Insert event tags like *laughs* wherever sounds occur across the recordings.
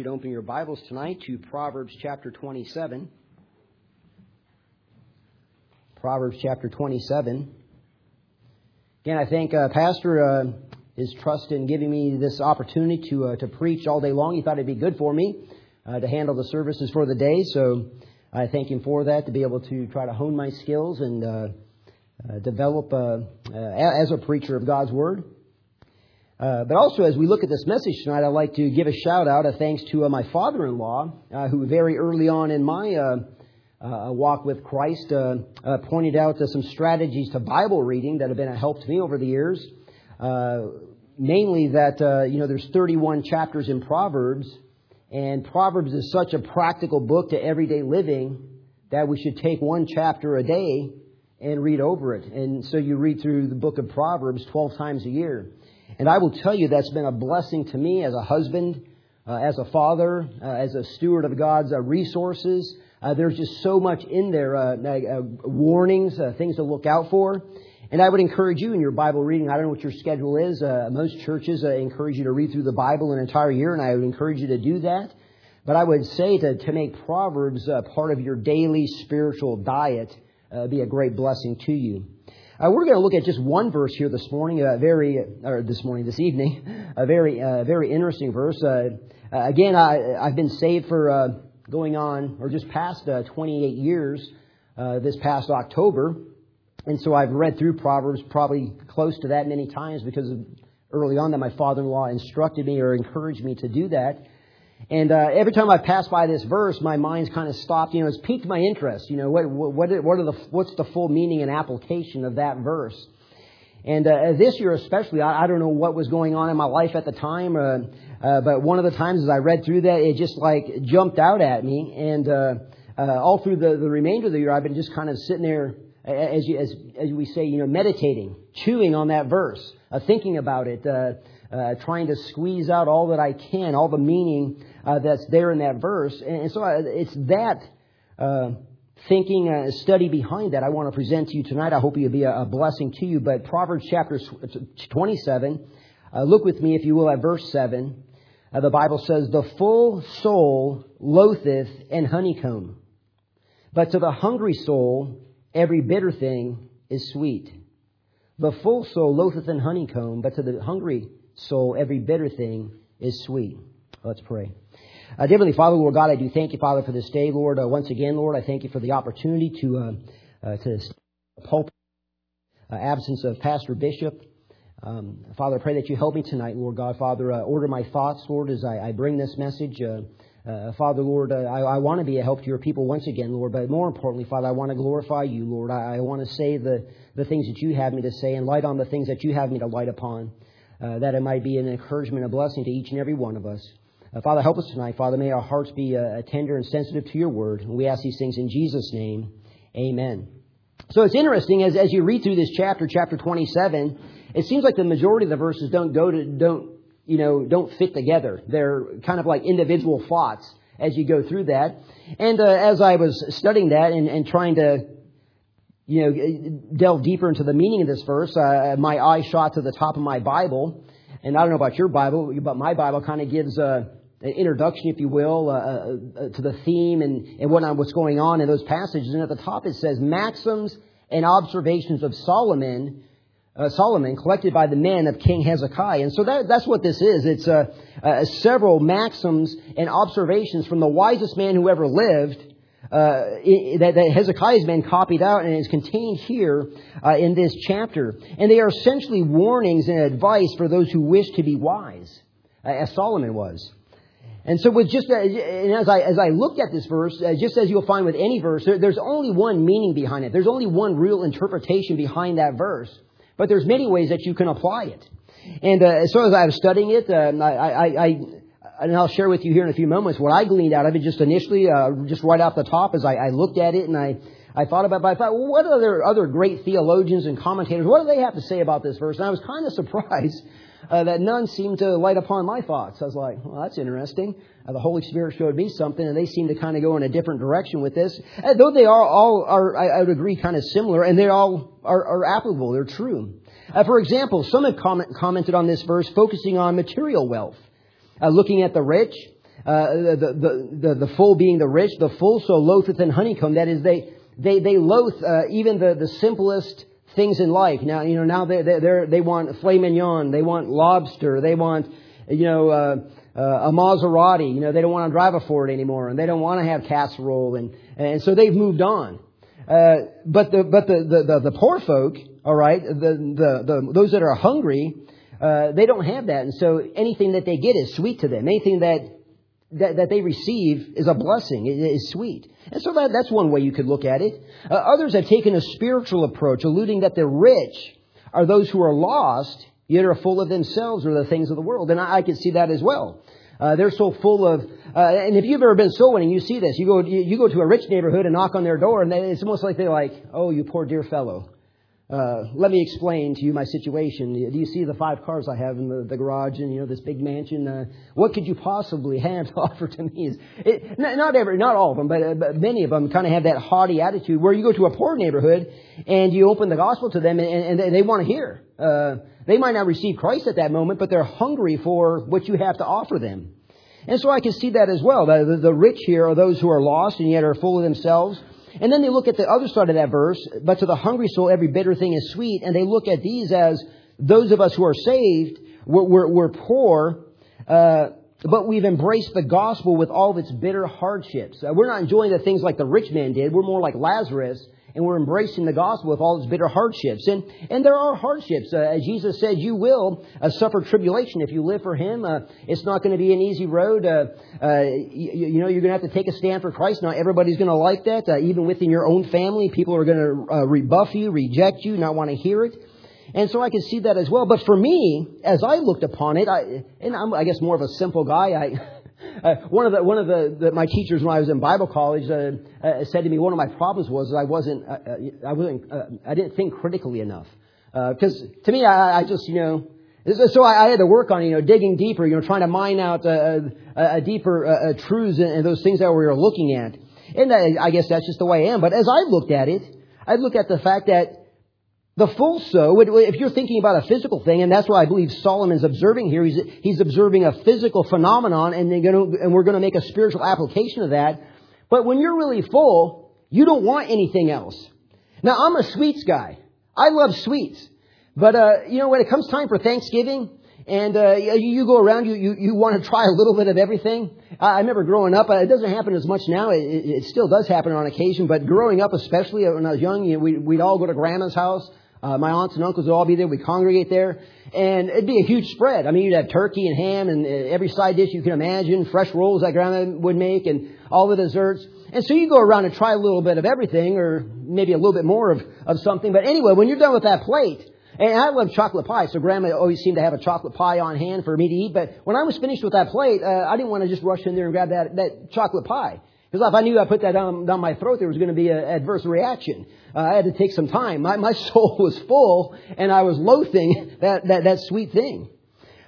You'd open your Bibles tonight to Proverbs chapter 27. Proverbs chapter 27. Again, I thank uh, Pastor uh, his trust in giving me this opportunity to uh, to preach all day long. He thought it'd be good for me uh, to handle the services for the day, so I thank him for that. To be able to try to hone my skills and uh, uh, develop as a preacher of God's word. Uh, but also, as we look at this message tonight, I'd like to give a shout out, a thanks to uh, my father in law, uh, who very early on in my uh, uh, walk with Christ pointed out some strategies to Bible reading that have been a help to me over the years. mainly that, you know, there's 31 chapters in Proverbs, and Proverbs is such a practical book to everyday living that we should take one chapter a day and read over it. And so you read through the book of Proverbs 12 times a year. And I will tell you that's been a blessing to me as a husband, uh, as a father, uh, as a steward of God's uh, resources. Uh, there's just so much in there, uh, uh, warnings, things to look out for. And I would encourage you in your Bible reading. I don't know what your schedule is. most churches encourage you to read through the Bible an entire year, and I would encourage you to do that. But I would say to, to make Proverbs part of your daily spiritual diet be a great blessing to you. Uh, we're going to look at just one verse here this morning, a very, or this morning, this evening, *laughs* a very, uh, very interesting verse. Uh, uh again, I, I've been saved for uh, going on, or just past uh, 28 years this past October. And so I've read through Proverbs probably close to that many times because early on that my father-in-law instructed me or encouraged me to do that. And uh, every time I pass by this verse, my mind's kind of stopped. You know, it's piqued my interest. You know, what what what are the what's the full meaning and application of that verse? And uh, this year especially, I, I don't know what was going on in my life at the time, uh, uh, but one of the times as I read through that, it just like jumped out at me. And uh, uh, all through the, the remainder of the year, I've been just kind of sitting there, as you, as as we say, you know, meditating, chewing on that verse, uh, thinking about it, uh, uh, trying to squeeze out all that I can, all the meaning uh, that's there in that verse. And, and so uh, it's that uh, thinking, uh, study behind that I want to present to you tonight. I hope it'll be a, a blessing to you. But Proverbs chapter 27, uh, look with me, if you will, at verse 7. Uh, the Bible says, The full soul loatheth an honeycomb, but to the hungry soul every bitter thing is sweet. The full soul loatheth an honeycomb, but to the hungry soul every bitter thing is sweet. Let's pray. Uh, Heavenly Father, Lord God, I do thank you, Father, for this day, Lord. Uh, once again, Lord, I thank you for the opportunity to uh, uh to pulpit uh, absence of Pastor Bishop. Um, Father, I pray that you help me tonight, Lord God. Father, uh, order my thoughts, Lord, as I, I bring this message. Father, Lord, I, I want to be a help to your people once again, Lord, but more importantly, Father, I want to glorify you, Lord. I, I want to say the, the things that you have me to say and light on the things that you have me to light upon, that it might be an encouragement, a blessing to each and every one of us. Uh, Father, help us tonight. Father, may our hearts be uh, tender and sensitive to your word. We ask these things in Jesus' name. Amen. So it's interesting as, as you read through this chapter, chapter 27, it seems like the majority of the verses don't go to, don't, you know, don't fit together. They're kind of like individual thoughts as you go through that. And uh, as I was studying that and, and trying to, you know, delve deeper into the meaning of this verse, uh, my eye shot to the top of my Bible. And I don't know about your Bible, but my Bible kind of gives a, an introduction, if you will, uh, uh, to the theme and, and what, what's going on in those passages. And at the top it says, Maxims and Observations of Solomon, uh, Solomon, collected by the men of King Hezekiah. And so that, that's what this is. It's uh, uh, several maxims and observations from the wisest man who ever lived uh, that, that, Hezekiah's been copied out and is contained here uh, in this chapter. And they are essentially warnings and advice for those who wish to be wise, uh, as Solomon was. And so with just, uh, and as I, as I looked at this verse, uh, just as you'll find with any verse, there, there's only one meaning behind it. There's only one real interpretation behind that verse. But there's many ways that you can apply it. And so as I was studying it, um, I, I, I, and I'll share with you here in a few moments what I gleaned out of it just initially, uh, just right off the top as I, I looked at it and I, I thought about, but I thought, well, what other other great theologians and commentators? What do they have to say about this verse? And I was kind of *laughs* surprised uh, that none seemed to light upon my thoughts. I was like, well, that's interesting. Uh, the Holy Spirit showed me something, and they seem to kind of go in a different direction with this. Uh, though they are all are, I, I, would agree, kind of similar, and they all are, are applicable. They're true. Uh, for example, some have comment, commented on this verse focusing on material wealth, uh, looking at the rich. uh, the, the, the, the full being the rich, the full so loatheth in honeycomb. That is, they, they, they loathe uh, even the, the simplest things in life. Now, you know, now they, they, they want filet mignon, they want lobster, they want, you know, uh, uh, a Maserati. You know, they don't want to drive a Ford anymore, and they don't want to have casserole, and, and so they've moved on. Uh, but the but the, the, the, the poor folk, all right, the, the, the those that are hungry, uh, they don't have that, and so anything that they get is sweet to them. Anything that that, that they receive is a blessing, it is sweet. And so that, that's one way you could look at it. Uh, others have taken a spiritual approach, alluding that the rich are those who are lost, yet are full of themselves or the things of the world. And I, I can see that as well. Uh, they're so full of, uh, and if you've ever been soul winning, you see this. You go, you, you, go to a rich neighborhood and knock on their door, and they, it's almost like they're like, "Oh, you poor dear fellow." Uh, let me explain to you my situation. Do you see the five cars I have in the, the garage and, you know, this big mansion? Uh, what could you possibly *laughs* have to offer to me? It, not every, not all of them, but, uh, but many of them kind of have that haughty attitude where you go to a poor neighborhood and you open the gospel to them and, and they want to hear. Uh, they might not receive Christ at that moment, but they're hungry for what you have to offer them. And so I can see that as well. The, the, the rich here are those who are lost and yet are full of themselves. And then they look at the other side of that verse, but to the hungry soul, every bitter thing is sweet. And they look at these as those of us who are saved, we're, we're, we're poor, uh, but we've embraced the gospel with all of its bitter hardships. Uh, we're not enjoying the things like the rich man did. We're more like Lazarus, and we're embracing the gospel with all its bitter hardships. And, and there are hardships. Uh, as Jesus said, you will uh, suffer tribulation if you live for Him. Uh, it's not going to be an easy road. Uh, uh, you, you, know, you're going to have to take a stand for Christ. Not everybody's going to like that. Uh, even within your own family, people are going to rebuff you, reject you, not want to hear it. And so I can see that as well. But for me, as I looked upon it, I, and I'm, I guess, more of a simple guy. I, *laughs* Uh, one of the one of the, the, my teachers when I was in Bible college uh, uh, said to me one of my problems was I wasn't uh, uh, I wasn't uh, I didn't think critically enough. Because to me I, I, just you know so I, I, had to work on you know digging deeper you know trying to mine out a, deeper truths and, and, those things that we were looking at. And I guess that's just the way I am. But as I looked at it I looked at the fact that the full so, if you're thinking about a physical thing, and that's why I believe Solomon's observing here, he's, he's observing a physical phenomenon, and, gonna, and we're going to make a spiritual application of that. But when you're really full, you don't want anything else. Now, I'm a sweets guy. I love sweets. But, uh, you know, when it comes time for Thanksgiving, and uh, you go around, you, you, you want to try a little bit of everything. I remember growing up, uh, it doesn't happen as much now. It, it still does happen on occasion, but growing up, especially when I was young, you know, we, we'd all go to grandma's house uh, my aunts and uncles would all be there. We'd congregate there. And it'd be a huge spread. I mean, you'd have turkey and ham and uh, every side dish you can imagine, fresh rolls that grandma would make and all the desserts. And so you go around and try a little bit of everything or maybe a little bit more of, of something. But anyway, when you're done with that plate, and I love chocolate pie, so grandma always seemed to have a chocolate pie on hand for me to eat. But when I was finished with that plate, uh, I didn't want to just rush in there and grab that, that chocolate pie. Because if I knew I put that down, down my throat, there was going to be an adverse reaction. Uh, I had to take some time. My, my *laughs* soul was full, and I was loathing that, that, that sweet thing.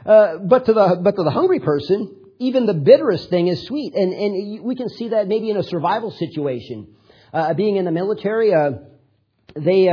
Uh, but to the but to the hungry person, even the bitterest thing is sweet, and and we can see that maybe in a survival situation. Uh, being in the military, uh, they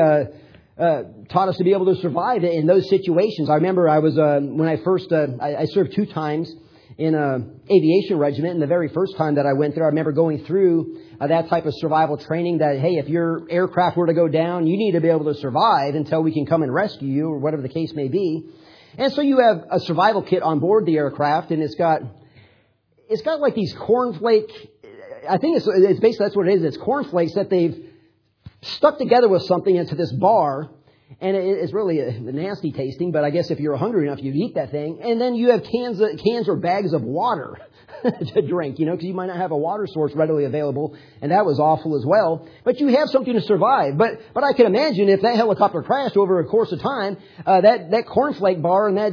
uh, uh, taught us to be able to survive in those situations. I remember I was uh, when I first I, I served two times in a aviation regiment, and the very first time that I went there, I remember going through uh, that type of survival training. That hey, if your aircraft were to go down, you need to be able to survive until we can come and rescue you, or whatever the case may be. And so you have a survival kit on board the aircraft, and it's got it's got like these cornflake. I think it's, it's basically that's what it is. It's cornflakes that they've stuck together with something into this bar and it's really a nasty tasting, but I guess if you're hungry enough, you'd eat that thing. And then you have cans, cans or bags of water *laughs* to drink, you know, because you might not have a water source readily available, and that was awful as well. But you have something to survive. But but I can imagine if that helicopter crashed over a course of time, uh, that that cornflake bar and that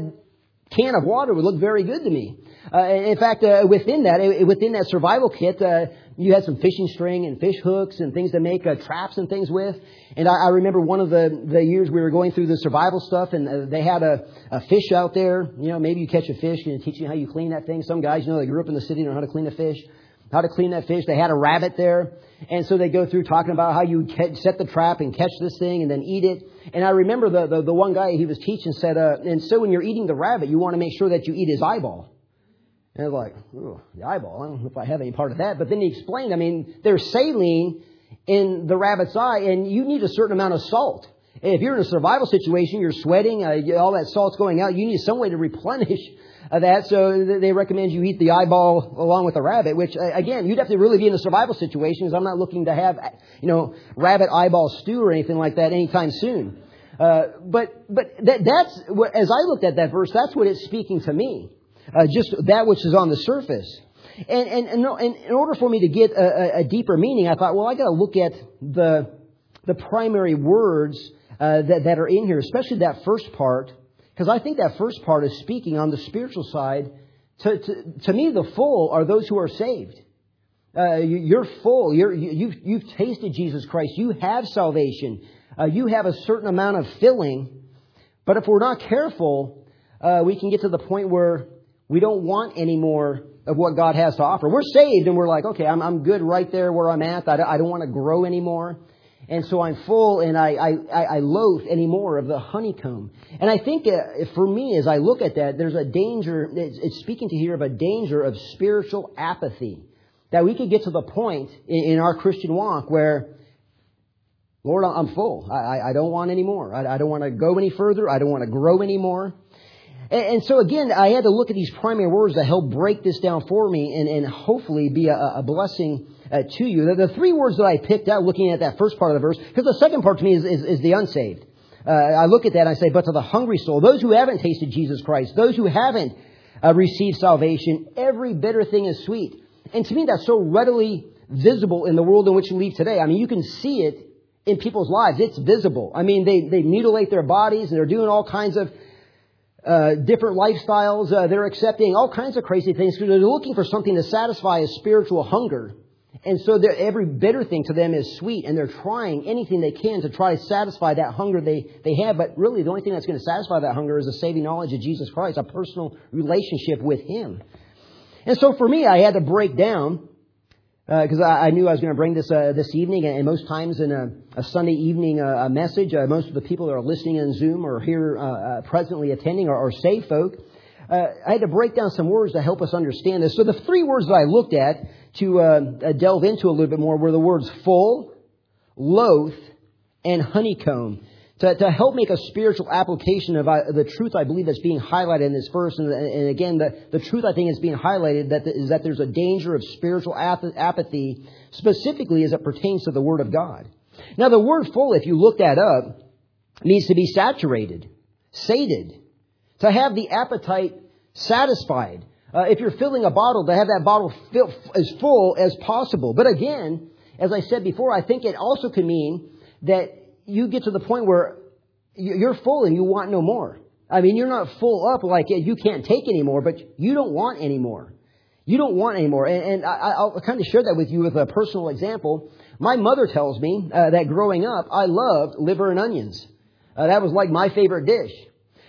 can of water would look very good to me. Uh, in fact, uh, within that, within that survival kit, uh, you had some fishing string and fish hooks and things to make uh, traps and things with. And I, I remember one of the, the years we were going through the survival stuff, and uh, they had a, a fish out there. You know, maybe you catch a fish and teach you how you clean that thing. Some guys, you know, they grew up in the city, and know how to clean a fish, how to clean that fish. They had a rabbit there, and so they go through talking about how you set the trap and catch this thing and then eat it. And I remember the the, the one guy he was teaching said, uh, and so when you're eating the rabbit, you want to make sure that you eat his eyeball. And I was like, ooh, the eyeball. I don't know if I have any part of that. But then he explained, I mean, there's saline in the rabbit's eye, and you need a certain amount of salt. If you're in a survival situation, you're sweating, uh, all that salt's going out, you need some way to replenish uh, that. So they recommend you eat the eyeball along with the rabbit, which uh, again, you'd have to really be in a survival situation because I'm not looking to have, you know, rabbit eyeball stew or anything like that anytime soon. Uh, but but that, that's as I looked at that verse, that's what it's speaking to me. Uh, just that which is on the surface. And, and, and, and in order for me to get a, a deeper meaning, I thought, well, I got to look at the the primary words uh, that, that are in here, especially that first part, because I think that first part is speaking on the spiritual side. To, to, to me, the full are those who are saved. Uh, you, are full. You're, you, you've, you've tasted Jesus Christ. You have salvation. Uh, you have a certain amount of filling. But if we're not careful, uh, we can get to the point where we don't want any more of what God has to offer. We're saved and we're like, okay, I'm, I'm good right there where I'm at. I, I don't want to grow anymore. And so I'm full and I, I, I loathe any more of the honeycomb. And I think uh, for me, as I look at that, there's a danger, it's, it's, speaking to here of a danger of spiritual apathy. That we could get to the point in, in our Christian walk where, Lord, I'm full. I, I don't want any more. I, I don't want to go any further. I don't want to grow anymore. And, so again, I had to look at these primary words to help break this down for me and, and hopefully be a, a blessing uh, to you. The, the, three words that I picked out looking at that first part of the verse, because the second part to me is, is, is the unsaved. Uh, I look at that and I say, but to the hungry soul, those who haven't tasted Jesus Christ, those who haven't uh, received salvation, every bitter thing is sweet. And to me, that's so readily visible in the world in which we live today. I mean, you can see it in people's lives. It's visible. I mean, they, they mutilate their bodies and they're doing all kinds of uh, different lifestyles. Uh, they're accepting all kinds of crazy things because they're looking for something to satisfy a spiritual hunger. And so every bitter thing to them is sweet, and they're trying anything they can to try to satisfy that hunger they, they have. But really, the only thing that's going to satisfy that hunger is a saving knowledge of Jesus Christ, a personal relationship with Him. And so for me, I had to break down because uh, I, I, knew I was going to bring this uh, this evening, and most times in a, a Sunday evening uh, message, uh, most of the people that are listening in Zoom or here uh, uh, presently attending are, are folk. I had to break down some words to help us understand this. So the three words that I looked at to uh, uh, delve into a little bit more were the words full, loath, and honeycomb. To, to help make a spiritual application of uh, the truth I believe that's being highlighted in this verse, and, and again, the, the truth I think is being highlighted that the, is that there's a danger of spiritual apathy, specifically as it pertains to the Word of God. Now, the word full, if you look that up, means to be saturated, sated, to have the appetite satisfied, uh, if you're filling a bottle, to have that bottle fill, as full as possible. But again, as I said before, I think it also could mean that you get to the point where you're full and you want no more. I mean, you're not full up like you can't take anymore, but you don't want anymore. You don't want anymore. And, and I, will kind of share that with you with a personal example. My mother tells me uh, that growing up, I loved liver and onions. Uh, that was like my favorite dish.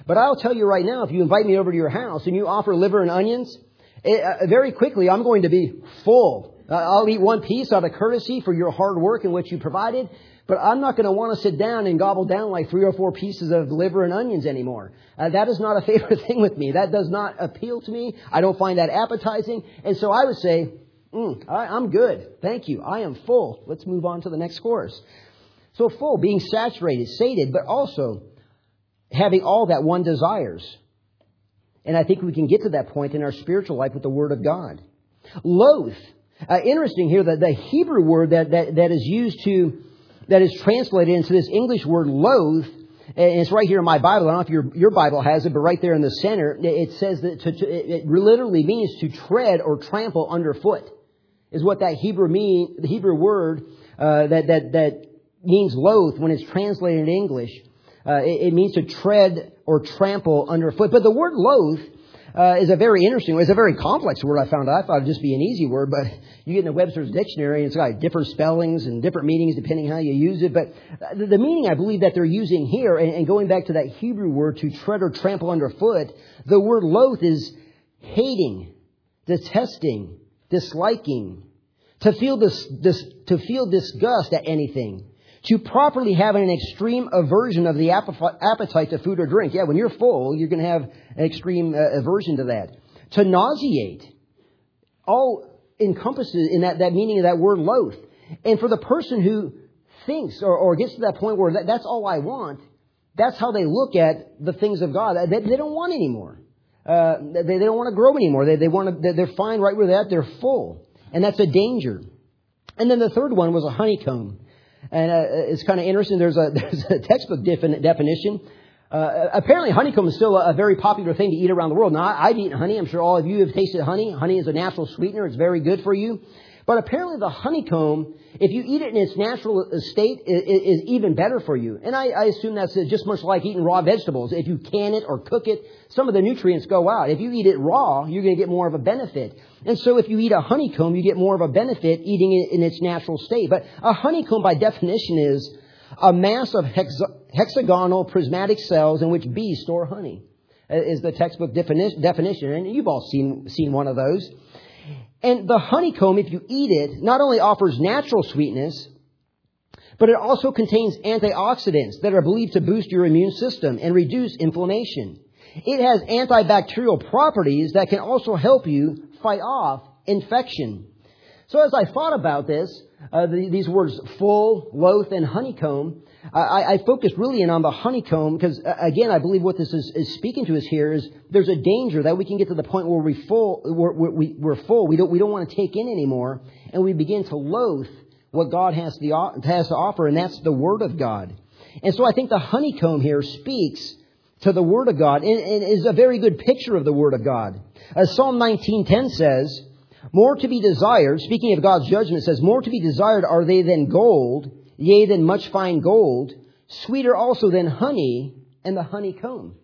But I'll tell you right now, if you invite me over to your house and you offer liver and onions, it, uh, very quickly I'm going to be full. Uh, I'll eat one piece out of courtesy for your hard work and what you provided, but I'm not going to want to sit down and gobble down like three or four pieces of liver and onions anymore. Uh, that is not a *laughs* favorite thing with me. That does not appeal to me. I don't find that appetizing. And so I would say, mm, I, I'm good. Thank you. I am full. Let's move on to the next course. So full, being saturated, sated, but also having all that one desires. And I think we can get to that point in our spiritual life with the Word of God. Loath. Uh, interesting here that the Hebrew word that, that, that is used to, that is translated into this English word loath, and it's right here in my Bible. I don't know if your, your Bible has it, but right there in the center, it says that to, to, it literally means to tread or trample underfoot, is what that Hebrew mean, the Hebrew word uh, that, that, that means loath when it's translated in English. Uh, it, it, means to tread or trample underfoot. But the word loath uh, is a very interesting, it's a very complex word I found. I thought it'd just be an easy word, but *laughs* you get in the Webster's dictionary and it's got different spellings and different meanings depending how you use it. But the, the meaning I believe that they're using here, and, and going back to that Hebrew word to tread or trample underfoot, the word loath is hating, detesting, disliking, to feel this, this, to feel disgust at anything, to properly have an extreme aversion of the appetite to food or drink. Yeah, when you're full, you're going to have an extreme uh, aversion to that. To nauseate, all encompasses in that, that meaning of that word loath. And for the person who thinks or, or gets to that point where that, that's all I want, that's how they look at the things of God. They, they don't want anymore. Uh, they, they don't want to grow anymore. They, they want to, they're fine right where they're at. They're full. And that's a danger. And then the third one was a honeycomb. And uh, it's kind of interesting. There's a, *laughs* there's a textbook definition. Uh, apparently, honeycomb is still a, a, very popular thing to eat around the world. Now, I, I've eaten honey. I'm sure all of you have tasted honey. Honey is a natural sweetener. It's very good for you. But apparently the honeycomb, if you eat it in its natural state, is, even better for you. And I, assume that's just much like eating raw vegetables. If you can it or cook it, some of the nutrients go out. If you eat it raw, you're going to get more of a benefit. And so if you eat a honeycomb, you get more of a benefit eating it in its natural state. But a honeycomb by definition is a mass of hex- hexagonal prismatic cells in which bees store honey, is the textbook definition. And you've all seen, seen one of those. And the honeycomb, if you eat it, not only offers natural sweetness, but it also contains antioxidants that are believed to boost your immune system and reduce inflammation. It has antibacterial properties that can also help you fight off infection. So as I thought about this, uh, the, these words full, loath, and honeycomb, I, I really in on the honeycomb because, uh, again, I believe what this is, is, speaking to us here is there's a danger that we can get to the point where we full, we're, we're, we're full. We don't, we don't want to take in anymore, and we begin to loathe what God has, the, has to offer, and that's the Word of God. And so I think the honeycomb here speaks to the Word of God and, and is a very good picture of the Word of God. As Psalm 19.10 says, more to be desired, speaking of God's judgment, says, more to be desired are they than gold, yea, than much fine gold, sweeter also than honey and the honeycomb.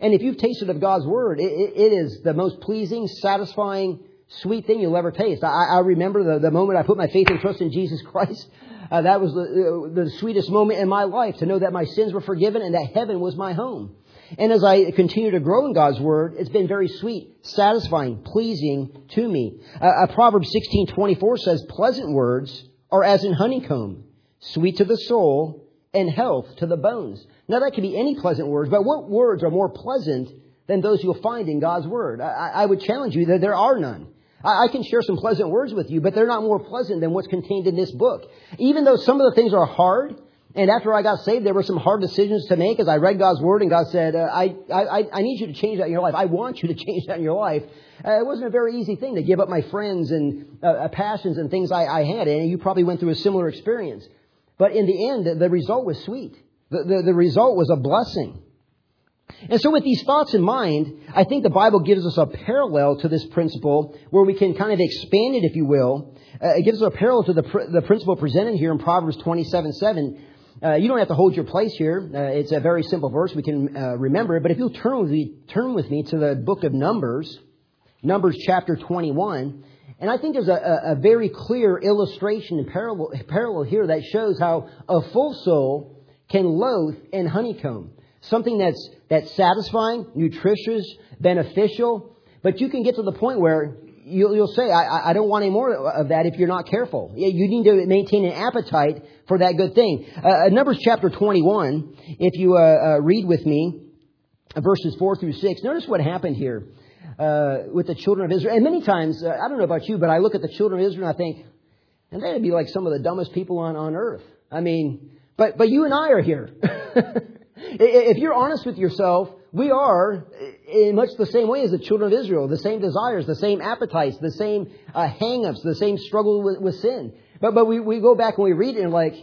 And if you've tasted of God's word, it, it is the most pleasing, satisfying, sweet thing you'll ever taste. I, I remember the, the, moment I put my faith and trust in Jesus Christ. *laughs* Uh, that was the, the sweetest moment in my life to know that my sins were forgiven and that heaven was my home. And as I continue to grow in God's Word, it's been very sweet, satisfying, pleasing to me. Uh, uh, Proverbs 16:24 says, "Pleasant words are as in honeycomb, sweet to the soul and health to the bones. Now that could be any pleasant words, but what words are more pleasant than those you'll find in God's Word? I, I would challenge you that there are none. I, I can share some pleasant words with you, but they're not more pleasant than what's contained in this book. Even though some of the things are hard, and after I got saved, there were some hard decisions to make as I read God's Word, and God said, uh, I, I, I need you to change that in your life. I want you to *laughs* change that in your life. Uh, it wasn't a very easy thing to give up my friends and uh, uh passions and things I, I had, and you probably went through a similar experience. But in the end, the result was sweet. The, the, the result was a blessing. And so with these thoughts in mind, I think the Bible gives us a parallel to this principle where we can kind of expand it, if you will. Uh, it gives us a parallel to the, pr- the principle presented here in Proverbs 27, 7. Uh, you don't have to hold your place here. Uh, it's a very simple verse. We can uh, remember it. But if you'll turn with, me, turn with me to the book of Numbers, Numbers chapter 21, and I think there's a, a, very clear illustration and parallel, here that shows how a full soul can loathe and honeycomb. Something that's, that's satisfying, nutritious, beneficial, but you can get to the point where you'll, you'll say, I, I don't want any more of that if you're not careful. You need to maintain an appetite for that good thing. Uh, uh Numbers chapter 21, if you uh, uh, read with me, verses 4 through 6, notice what happened here uh, with the children of Israel. And many times, uh, I don't know about you, but I look at the children of Israel and I think, and they'd be like some of the dumbest people on, on earth. I mean, but, but you and I are here. *laughs* if you're honest with yourself, we are in much the same way as the children of Israel, the same desires, the same appetites, the same uh, hang-ups, the same struggle with, with sin. But, but we, we go back and we read it and like,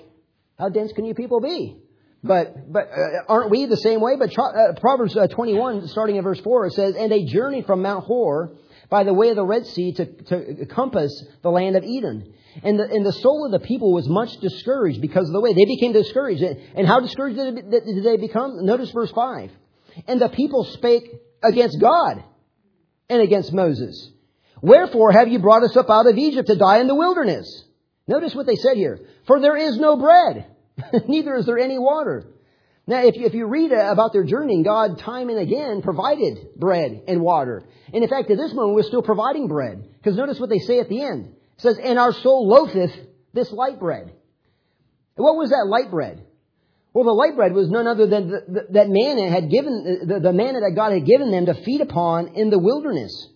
how dense can you people be? But, but uh, aren't we the same way? But uh, Proverbs uh, 21, starting in verse 4, it says, And they journeyed from Mount Hor by the way of the Red Sea to, to compass the land of Edom. And the, and the soul of the people was much discouraged because of the way. They became discouraged. And how discouraged did, did they become? Notice verse 5. And the people spake against God and against Moses. Wherefore have you brought us up out of Egypt to die in the wilderness? Notice what they said here. For there is no bread *laughs* Neither is there any water. Now, if you, if you read about their journey, God time and again provided bread and water. And in fact, at this moment, we're still providing bread. Because notice what they say at the end. It says, and our soul loatheth this light bread. what was that light bread? Well, the light bread was none other than the, the, that manna had given, the, the manna that God had given them to feed upon in the wilderness.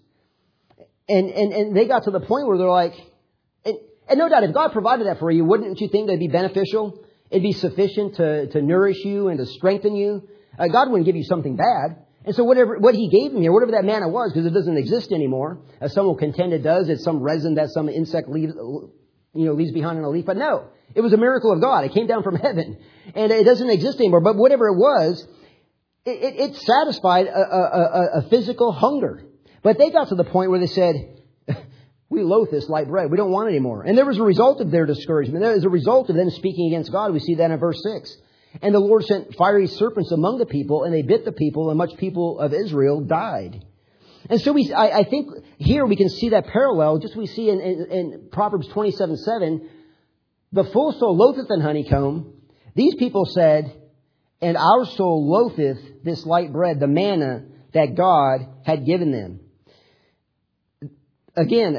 and, and, and they got to the point where they're like, and, and no doubt if God provided that for you, wouldn't you think that'd be beneficial? It'd be sufficient to, to nourish you and to strengthen you. Uh, God wouldn't give you something bad. And so whatever, what he gave me, or whatever that manna was, because it doesn't exist anymore, as some will contend it does, it's some resin that some insect leaves, you know, leaves behind in a leaf. But no, it was a miracle of God. It came down from *laughs* heaven. And it doesn't exist anymore. But whatever it was, it, it, it satisfied a, a, a, a physical hunger. But they got to the point where they said, we loathe this light bread. We don't want it anymore. And there was a result of their discouragement. There was a result of them speaking against God. We see that in verse 6. And the Lord sent fiery serpents among the people, and they bit the people, and much people of Israel died. And so we, I, I think here we can see that parallel, just we see in, in, in Proverbs 27 7, the full soul loatheth honeycomb. These people said, and our soul loatheth this light bread, the manna that God had given them. Again,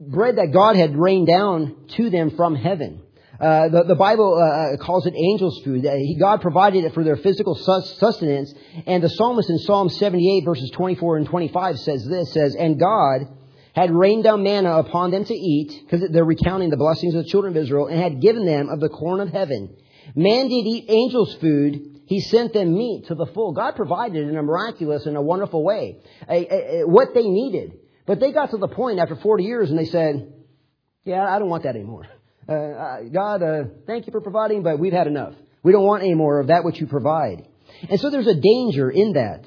bread that God had rained down to them from heaven. Uh, the, the, Bible uh, uh, calls it angel's food. Uh, God provided it for their physical sustenance. And the psalmist in Psalm 78 verses 24 and 25 says this, says, And God had rained down manna upon them to eat, because they're recounting the blessings of the children of Israel, and had given them of the corn of heaven. Man did eat angels' food. He sent them meat to the full. God provided in a miraculous and a wonderful way what they needed. But they got to the point after 40 years and they said, yeah, I don't want that anymore. Uh, God, uh, thank you for providing, but we've had enough. We don't want any more of that which you provide. And so there's a danger in that.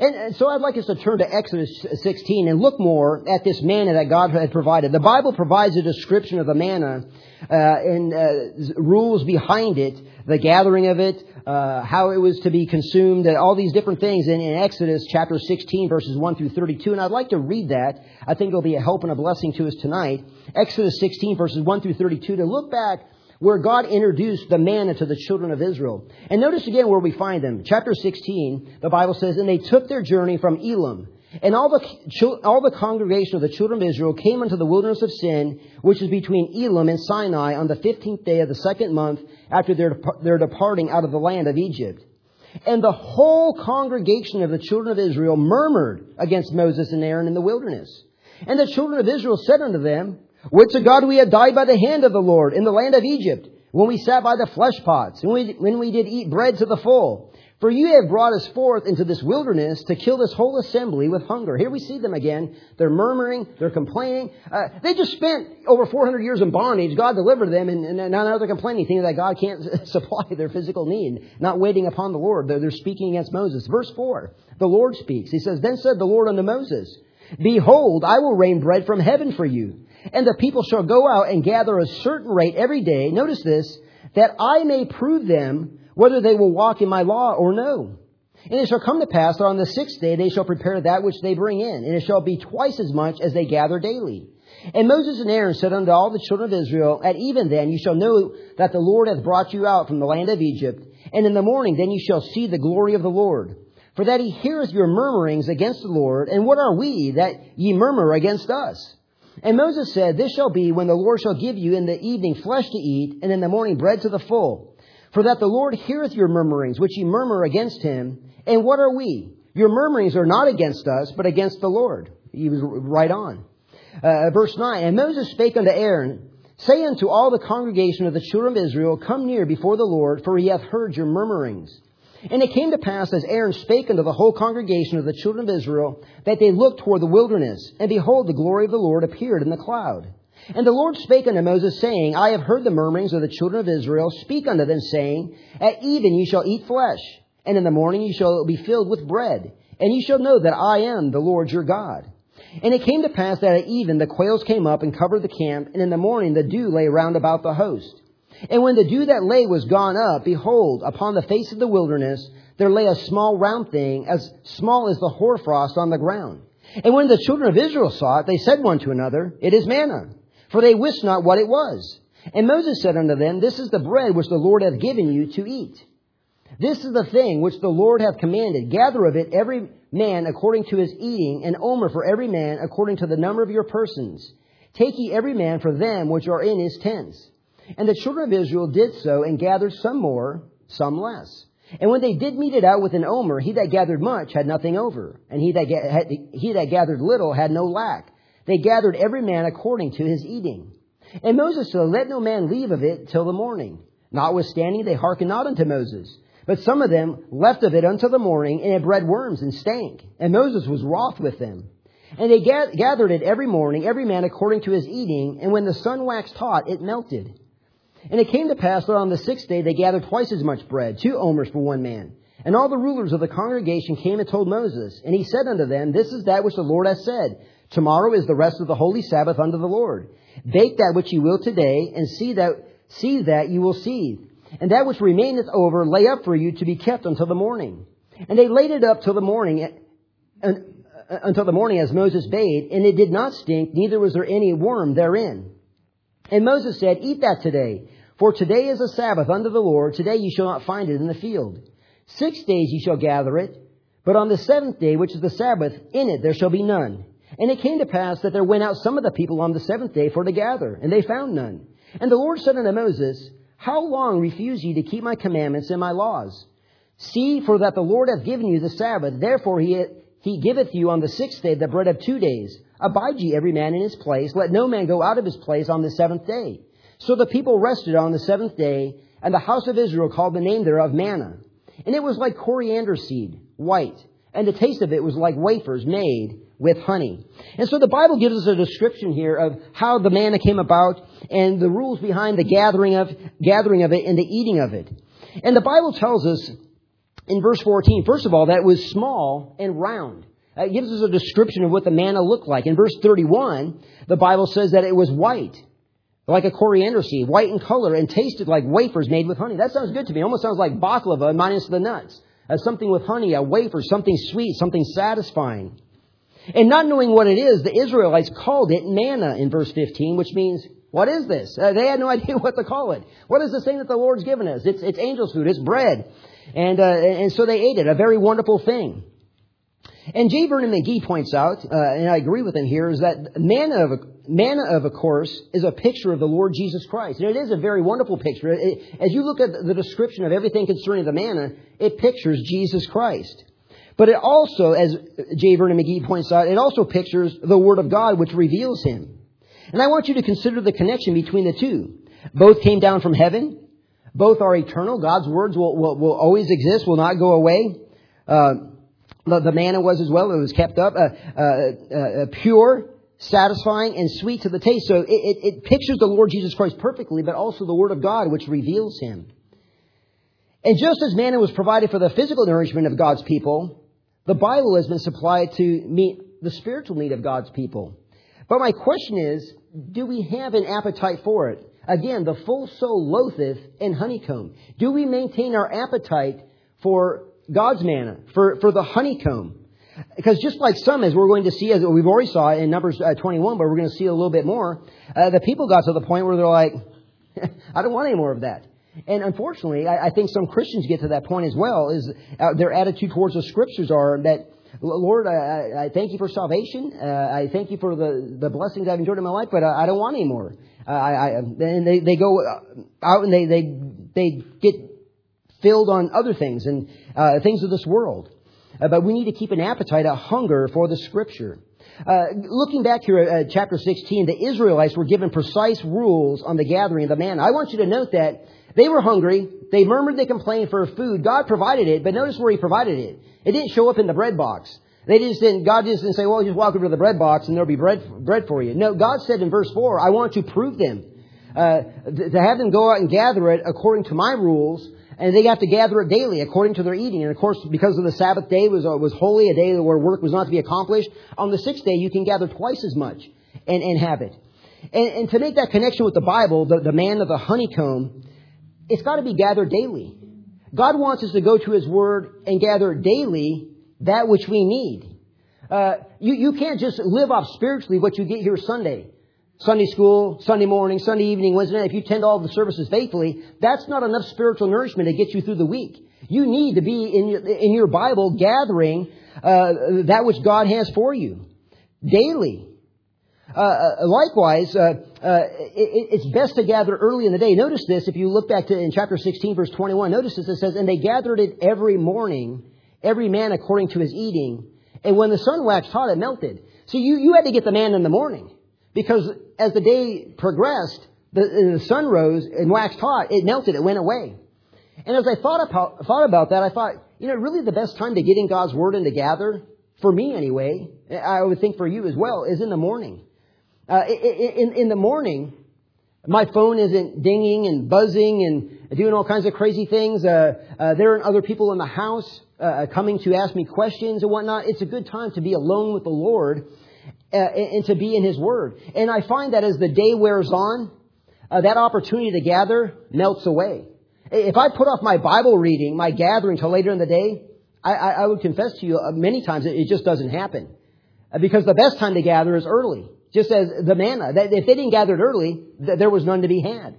And, and, so I'd like us to turn to Exodus 16 and look more at this manna that God had provided. The Bible provides a description of the manna uh, and uh, rules behind it, the gathering of it, uh, how it was to be consumed, uh, all these different things in, in, Exodus chapter 16 verses 1 through 32. And I'd like to read that. I think it'll be a help and a blessing to us tonight. Exodus 16 verses 1 through 32 to look back where God introduced the manna to the children of Israel. And notice again where we find them. Chapter 16, the Bible says, And they took their journey from Elim. And all the, all the congregation of the children of Israel came unto the wilderness of Sin, which is between Elim and Sinai, on the fifteenth day of the second month after their, their departing out of the land of Egypt. And the whole congregation of the children of Israel murmured against Moses and Aaron in the wilderness. And the children of Israel said unto them, Would to God we had died by the hand of the Lord in the land of Egypt, when we sat by the flesh pots, when we, when we did eat bread to the full. For you have brought us forth into this wilderness to kill this whole assembly with hunger. Here we see them again. They're murmuring. They're complaining. Uh, they just spent over 400 years in bondage. God delivered them, and, and now they're complaining, thinking that God can't *laughs* supply their physical need, not waiting upon the Lord. They're, they're speaking against Moses. Verse 4, the Lord speaks. He says, Then said the Lord unto Moses, Behold, I will rain bread from heaven for you, and the people shall go out and gather a certain rate every day. Notice this, that I may prove them whether they will walk in my law or no. And it shall come to pass that on the sixth day they shall prepare that which they bring in, and it shall be twice as much as they gather daily. And Moses and Aaron said unto all the children of Israel, At even then you shall know that the Lord hath brought you out from the land of Egypt, and in the morning then you shall see the glory of the Lord. For that he heareth your murmurings against the Lord, and what are we that ye murmur against us? And Moses said, This shall be when the Lord shall give you in the evening flesh to eat, and in the morning bread to the full. For that the Lord heareth your murmurings, which ye murmur against him. And what are we? Your murmurings are not against us, but against the Lord. He was right on. Uh, verse 9, And Moses spake unto Aaron, Say unto all the congregation of the children of Israel, Come near before the Lord, for he hath heard your murmurings. And it came to pass, as Aaron spake unto the whole congregation of the children of Israel, that they looked toward the wilderness, and behold, the glory of the Lord appeared in the cloud. And the Lord spake unto Moses, saying, I have heard the murmurings of the children of Israel. Speak unto them, saying, At even ye shall eat flesh, and in the morning ye shall be filled with bread, and ye shall know that I am the Lord your God. And it came to pass that at even the quails came up and covered the camp, and in the morning the dew lay round about the host. And when the dew that lay was gone up, behold, upon the face of the wilderness there lay a small round thing, as small as the hoarfrost on the ground. And when the children of Israel saw it, they said one to another, It is manna for they wist not what it was. And Moses said unto them, This is the bread which the Lord hath given you to eat. This is the thing which the Lord hath commanded. Gather of it every man according to his eating, and omer for every man according to the number of your persons. Take ye every man for them which are in his tents. And the children of Israel did so, and gathered some more, some less. And when they did mete it out with an omer, he that gathered much had nothing over, and he that, ga- had, he that gathered little had no lack. they gathered every man according to his eating. And Moses said, Let no man leave of it till the morning. Notwithstanding, they hearkened not unto Moses. But some of them left of it until the morning, and it bred worms and stank. And Moses was wroth with them. And they gathered it every morning, every man according to his eating, and when the sun waxed hot, it melted. And it came to pass that on the sixth day they gathered twice as much bread, two omers for one man. And all the rulers of the congregation came and told Moses. And he said unto them, This is that which the Lord hath said. Tomorrow is the rest of the holy Sabbath unto the Lord. Bake that which ye will today, and see that, see that you will seethe. And that which remaineth over, lay up for you to be kept until the morning. And they laid it up till the morning, uh, until the morning as Moses bade, and it did not stink, neither was there any worm therein. And Moses said, Eat that today, for today is a Sabbath unto the Lord, today you shall not find it in the field. Six days ye shall gather it, but on the seventh day, which is the Sabbath, in it there shall be none. And it came to pass that there went out some of the people on the seventh day for to gather, and they found none. And the Lord said unto Moses, How long refuse ye to keep my commandments and my laws? See, for that the Lord hath given you the Sabbath, therefore he, he giveth you on the sixth day the bread of two days. Abide ye every man in his place, let no man go out of his place on the seventh day. So the people rested on the seventh day, and the house of Israel called the name thereof manna. And it was like coriander seed, white, and the taste of it was like wafers made with honey. And so the Bible gives us a description here of how the manna came about and the rules behind the gathering of, gathering of it and the eating of it. And the Bible tells us in verse 14, first of all, that it was small and round. It gives us a description of what the manna looked like. In verse 31, the Bible says that it was white, like a coriander seed, white in color, and tasted like wafers made with honey. That sounds good to me. It almost sounds like baklava minus the nuts. As something with honey, a wafer, something sweet, something satisfying. And not knowing what it is, the Israelites called it manna in verse 15, which means, what is this? Uh, they had no *laughs* idea what to call it. What is this thing that the Lord's given us? It's, it's angel's food. It's bread. And, uh, and so they ate it. A very wonderful thing. And J. Vernon McGee points out, uh, and I agree with him here, is that manna of, a, manna of a course is a picture of the Lord Jesus Christ. And it is a very wonderful picture. It, as you look at the description of everything concerning the manna, it pictures Jesus Christ. But it also, as J. Vernon McGee points out, it also pictures the Word of God, which reveals Him. And I want you to consider the connection between the two. Both came down from heaven. Both are eternal. God's words will, will, will always exist, will not go away. Uh, the, manna was as well. It was kept up, uh, uh, uh, pure, satisfying, and sweet to the taste. So it, it, it pictures the Lord Jesus Christ perfectly, but also the Word of God, which reveals Him. And just as manna was provided for the physical nourishment of God's people, the Bible has been supplied to meet the spiritual need of God's people. But my question is, do we have an appetite for it? Again, the full soul loatheth and honeycomb. Do we maintain our appetite for God's manna, for, for the honeycomb? Because just like some, as we're going to see, as we've already saw in Numbers uh, 21, but we're going to see a little bit more, uh, the people got to the point where they're like, *laughs* I don't want any more of that. And unfortunately, I, I think some Christians get to that point as well. Is uh, their attitude towards the Scriptures are that Lord, I, I, thank you for salvation. Uh, I thank you for the, the blessings I've enjoyed in my life, but I, I don't want any more. Uh, I, I, and they, they go out and they, they, they get filled on other things and uh, things of this world. Uh, but we need to keep an appetite, a hunger for the Scripture. Uh, looking back here at chapter 16, the Israelites were given precise rules on the gathering of the manna. I want you to note that they were hungry. They murmured, they complained for food. God provided it, but notice where He provided it. It didn't show up in the bread box. They just didn't, God just didn't say, well, just walk over to the bread box and there'll be bread, bread for you. No, God said in verse 4, I want to prove them. Uh, to have them go out and gather it according to my rules, and they have to gather it daily according to their eating. And of course, because of the Sabbath day was, uh, was holy, a day where work was not to be accomplished, on the sixth day you can gather twice as much and, and have it. And, and to make that connection with the Bible, the, the man of the honeycomb, it's got to be gathered daily. God wants us to go to His Word and gather daily that which we need. Uh, you, you can't just live off spiritually what you get here Sunday. Sunday school, Sunday morning, Sunday evening, Wednesday night. If you attend all the services faithfully, that's not enough spiritual nourishment to get you through the week. You need to be in your, in your Bible gathering uh, that which God has for you daily. Uh, uh, likewise, uh, uh it, it's best to gather early in the day. Notice this, if you look back to in chapter 16, verse 21, notice this, it says, And they gathered it every morning, every man according to his eating, and when the sun waxed hot, it melted. So you, you had to get the man in the morning because as the day progressed, the, the sun rose and waxed hot, it melted, it went away. And as I thought about, thought about that, I thought, you know, really the best time to get in God's Word and to gather, for me anyway, I would think for you as well, is in the morning. Uh, in, in the morning, my phone isn't dinging and buzzing and doing all kinds of crazy things. Uh, uh, there are other people in the house uh, coming to ask me questions and whatnot. It's a good time to be alone with the Lord uh, and to be in His Word. And I find that as the day wears on, uh, that opportunity to gather melts away. If I put off my Bible reading, my gathering till later in the day, I, I, I would confess to you uh, many times it, it just doesn't happen. Because the best time to gather is early. Just as the manna. That if they didn't gather it early, there was none to be had.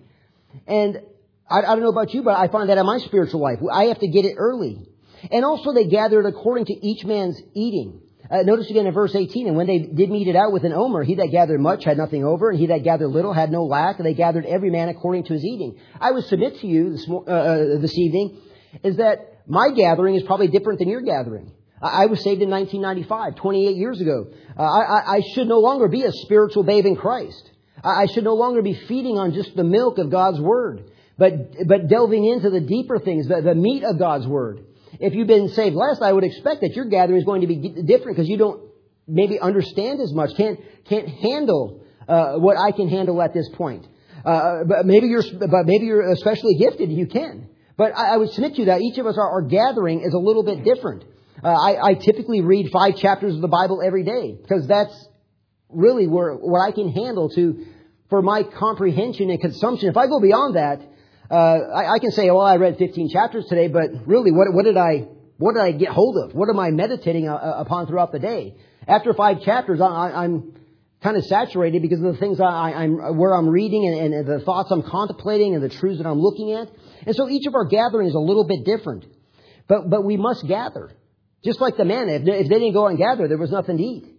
And I, I don't know about you, but I find that in my spiritual life. I have to get it early. And also they gathered according to each man's eating. Uh, notice again in verse 18, and when they did meet it out with an omer, he that gathered much had nothing over, and he that gathered little had no lack, and they gathered every man according to his eating. I would submit to you this, uh, uh, this evening is that my gathering is probably different than your gathering. I was saved in 1995, 28 years ago. Uh, I, I, should no longer be a spiritual babe in Christ. I, I should no longer be feeding on just the milk of God's Word, but, but delving into the deeper things, the, the meat of God's Word. If you've been saved less, I would expect that your gathering is going to be different because you don't maybe understand as much, can't, can't handle uh, what I can handle at this point. Uh, but maybe you're, but maybe you're especially gifted, you can. But I, I would submit to you that each of us, our, our gathering is a little bit different. Uh, I, I typically read five chapters of the Bible every day because that's really where what I can handle to for my comprehension and consumption. If I go beyond that, uh, I, I, can say, well, I read 15 chapters today, but really, what, what did I what did I get hold of? What am I meditating uh, uh upon throughout the day? After five chapters, I, am kind of saturated because of the things I, am where I'm reading and, and the thoughts I'm contemplating and the truths that I'm looking at. And so each of our gatherings is a little bit different, but but we must gather. Just like the manna, if they, if they didn't go and gather, there was nothing to eat.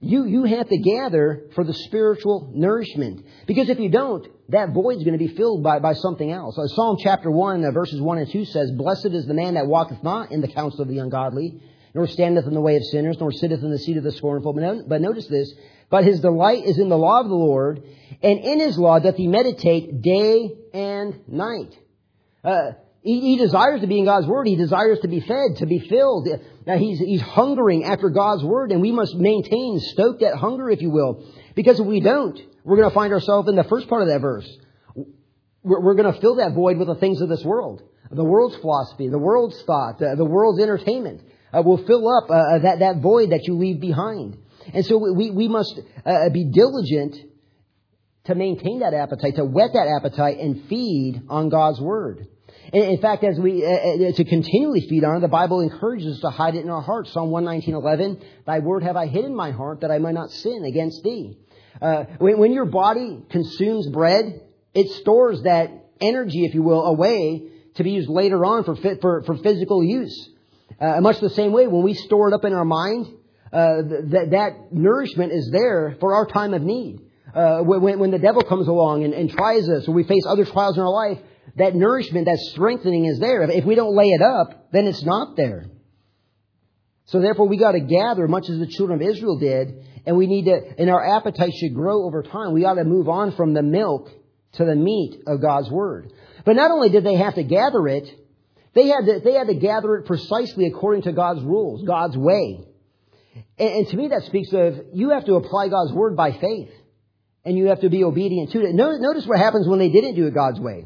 You, you have to gather for the spiritual nourishment. Because if you don't, that void is going to be filled by, by something else. Psalm chapter 1, uh, verses 1 and 2 says, Blessed is the man that walketh not in the counsel of the ungodly, nor standeth in the way of sinners, nor sitteth in the seat of the scornful. But, no, but notice this, but his delight is in the law of the Lord, and in his law doth he meditate day and night. Uh, he, he, desires to be in God's Word. He desires to be fed, to be filled. Now he's, he's hungering after God's Word, and we must maintain, stoke that hunger, if you will. Because if we don't, we're going to find ourselves in the first part of that verse. We're, we're going to fill that void with the things of this world. The world's philosophy, the world's thought, uh, the world's entertainment uh, will fill up uh, uh that, that void that you leave behind. And so we, we must uh, be diligent to maintain that appetite, to whet that appetite and feed on God's Word. In fact, as we, uh, uh, to continually feed on it, the Bible encourages us to hide it in our hearts. Psalm 119.11, Thy word have I hid in my heart that I might not sin against thee. Uh, when, when your body consumes bread, it stores that energy, if you will, away to be used later on for, for, for physical use. Uh, much the same way, when we store it up in our mind, uh, that, that nourishment is there for our time of need. Uh, when, when the devil comes along and, and tries us, or we face other trials in our life, that nourishment, that strengthening is there. If we don't lay it up, then it's not there. So therefore we got to gather much as the children of Israel did, and we need to, and our appetite should grow over time. We ought to move on from the milk to the meat of God's Word. But not only did they have to gather it, they had to, they had to gather it precisely according to God's rules, God's way. And, and to me that speaks of, you have to apply God's Word by faith. And you have to be obedient to it. Notice what happens when they didn't do it God's way.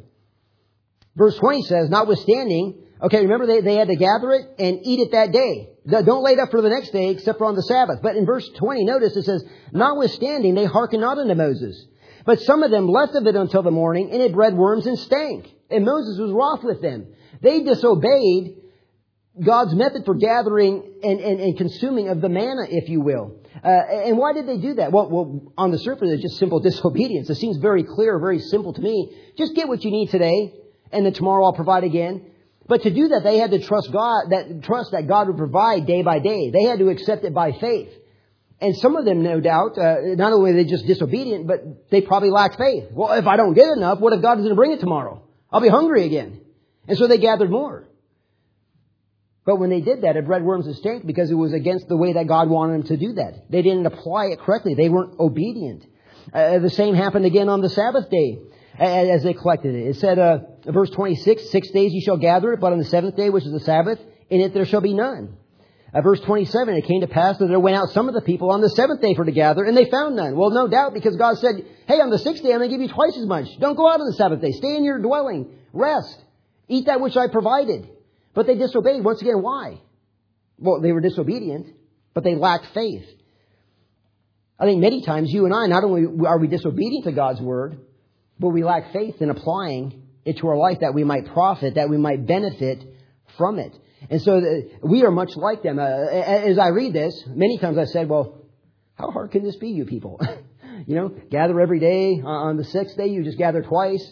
Verse 20 says, notwithstanding, okay, remember they, they had to gather it and eat it that day. Don't lay it up for the next day except for on the Sabbath. But in verse 20, notice it says, notwithstanding, they hearkened not unto Moses. But some of them left of it until the morning, and it bred worms and stank. And Moses was wroth with them. They disobeyed God's method for gathering and, and, and consuming of the manna, if you will. Uh, and why did they do that? Well, well, on the surface, it's just simple *laughs* disobedience. It seems very clear, very simple to me. Just get what you need today and then tomorrow I'll provide again. But to do that, they had to trust God, that trust that God would provide day by day. They had to accept it by faith. And some of them, no doubt, uh, not only were they just disobedient, but they probably lacked faith. Well, if I don't get enough, what if God is going to bring it tomorrow? I'll be hungry again. And so they gathered more. But when they did that, it bred worms and stank because it was against the way that God wanted them to do that. They didn't apply it correctly. They weren't obedient. Uh, the same happened again on the Sabbath day as they collected it. It said, uh, verse 26, six days you shall gather it, but on the seventh day, which is the Sabbath, in it there shall be none. Uh, verse 27, it came to pass that there went out some of the people on the seventh day for to gather, and they found none. Well, no doubt, because God said, hey, on the sixth day I'm going to give you twice as much. Don't go out on the Sabbath day. Stay in your dwelling. Rest. Eat that which I provided. But they disobeyed. Once again, why? Well, they were disobedient, but they lacked faith. I think many times you and I, not only are we disobedient to God's word, but we lack faith in applying it to our life that we might profit, that we might benefit from it. And so the, we are much like them. Uh, as I read this, many times I've said, well, how hard can this be, you people? *laughs* you know, gather every day. Uh, on the sixth day, you just gather twice.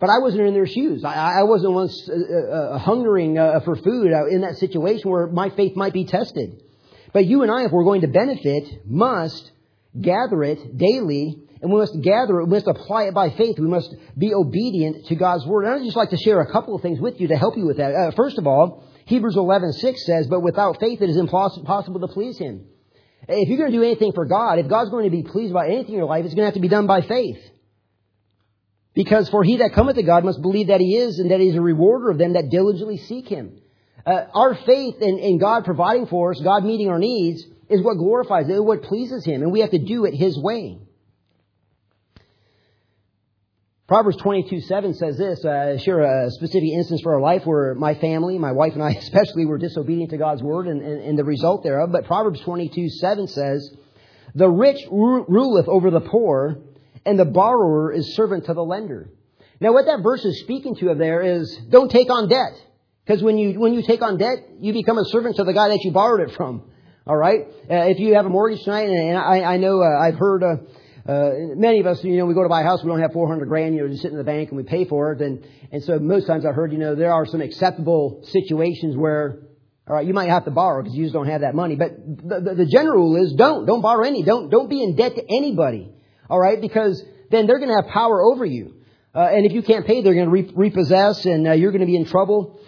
But I wasn't in their shoes. I, I wasn't once uh, uh, uh hungering uh, for food in that situation where my faith might be tested. But you and I, if we're going to benefit, must gather it daily and we must gather it, we must apply it by faith, we must be obedient to God's word. And I'd just like to share a couple of things with you to help you with that. Uh, first of all, Hebrews 11:6 says, "But without faith it is impossible to please Him." If you're going to do anything for God, if God's going to be pleased about anything in your life, it's going to have to be done by faith. Because for he that cometh to God must believe that he is, and that he is a rewarder of them that diligently seek him. Uh, our faith in, in God providing for us, God meeting our needs, is what glorifies it, what pleases him, and we have to do it his way. Proverbs 22, 7 says this, uh, share a specific instance for our life where my family, my wife and I *laughs* especially, were disobedient to God's word and, and, and the result thereof. But Proverbs 22, 7 says, The rich ruleth over the poor, and the borrower is servant to the lender. Now what that verse is speaking to of there is, don't take on debt. Because when you, when you take on debt, you become a servant to the guy that you borrowed it from. Alright? Uh, if you have a mortgage tonight, and I, I know uh, I've heard, uh, uh, many of us, you know, we go to buy a house, we don't have 400 grand, you know, just sit in the bank and we pay for it. And, and so most times I've heard, you know, there are some acceptable situations where, all right, you might have to borrow because you just don't have that money. But the, the, the general rule is don't, don't borrow any. Don't, don't be in debt to anybody. All right, because then they're going to have power over you. Uh, and if you can't pay, they're going to re- repossess and uh, you're going to be in trouble.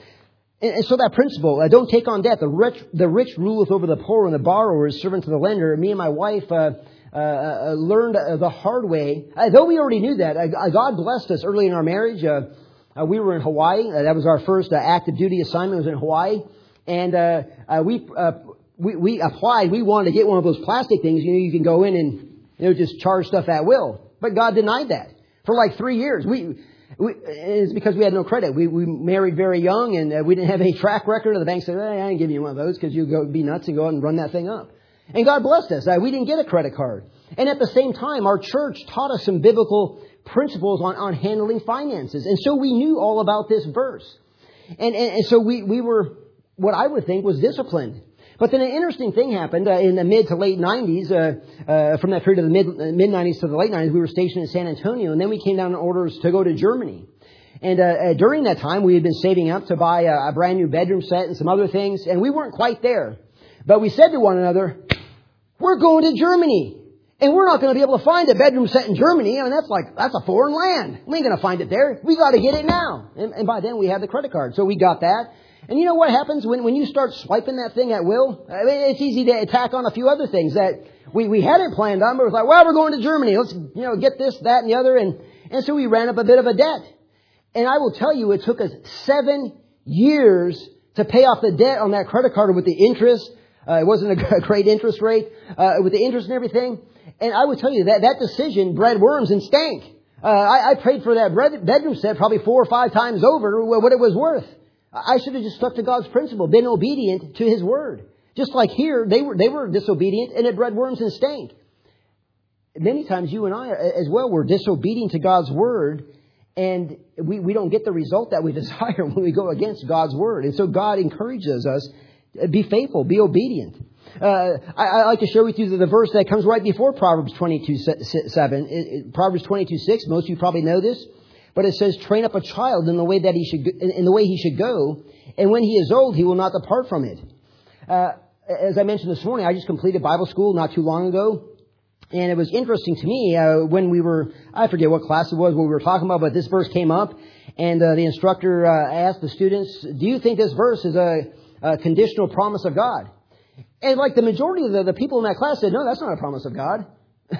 And, and so that principle, uh, don't take on debt. The rich, the rich ruleth over the poor and the borrower is servant to the lender. Me and my wife, uh, uh, uh, learned uh, the hard way. Uh, though we already knew that, uh, God blessed us early in our marriage. Uh, we were in Hawaii. that was our first active duty assignment. Was in Hawaii, and we, we we applied. We wanted to get one of those plastic things. You know, you can go in and you know just charge stuff at will. But God denied that for like three years. We we, it's because we had no credit. We, we married very young and uh, we didn't have any track record. And the bank said, hey, I ain't giving you one of those because you go be nuts and go out and run that thing up. And God blessed us. We didn't get a credit card. And at the same time, our church taught us some biblical principles on, on handling finances. And so we knew all about this verse. And, and, and so we, we were, what I would think was disciplined. But then an interesting thing happened uh, in the mid to late 90s. Uh, uh, from that period of the mid, uh, mid 90s to the late 90s, we were stationed in San Antonio, and then we came down on orders to go to Germany. And uh, uh, during that time, we had been saving up to buy a, a brand new bedroom set and some other things, and we weren't quite there. But we said to one another, we're going to Germany. And we're not going to be able to find a bedroom set in Germany. I mean, that's like, that's a foreign land. We ain't going to find it there. We got to get it now. And, and, by then we had the credit card. So we got that. And you know what happens when, when you start swiping that thing at will? I mean, it's easy to attack on a few other things that we, we hadn't planned on, but it was like, well, we're going to Germany. Let's, you know, get this, that, and the other. And, and so we ran up a bit of a debt. And I will tell you, it took us seven years to pay off the debt on that credit card with the interest uh, it wasn't a *laughs* great interest rate uh, with the interest and everything. And I would tell you that that decision bred worms and stank. Uh, I, I prayed for that bedroom set probably four or five times over what it was worth. I should have just stuck to God's principle, been obedient to His word. Just like here, they were they were disobedient and it bred worms and stank. Many times you and I as well were disobedient to God's word and we, we don't get the result that we *laughs* desire when we go against God's word. And so God encourages us be faithful, be obedient. Uh, I, I, like to share with you the, the, verse that comes right before Proverbs 22, 7. It, it, Proverbs 22, 6, most of you probably know this, but it says, train up a child in the way that he should, in, in the way he should go, and when he is old, he will not depart from it. Uh, as I mentioned this morning, I just completed Bible school not too long ago. And it was interesting to me uh, when we were, I forget what class it was, what we were talking about, but this verse came up, and uh, the instructor uh, asked the students, do you think this verse is a, uh, conditional promise of God. And like the majority of the, the people in that class said, no, that's not a promise of God. *laughs*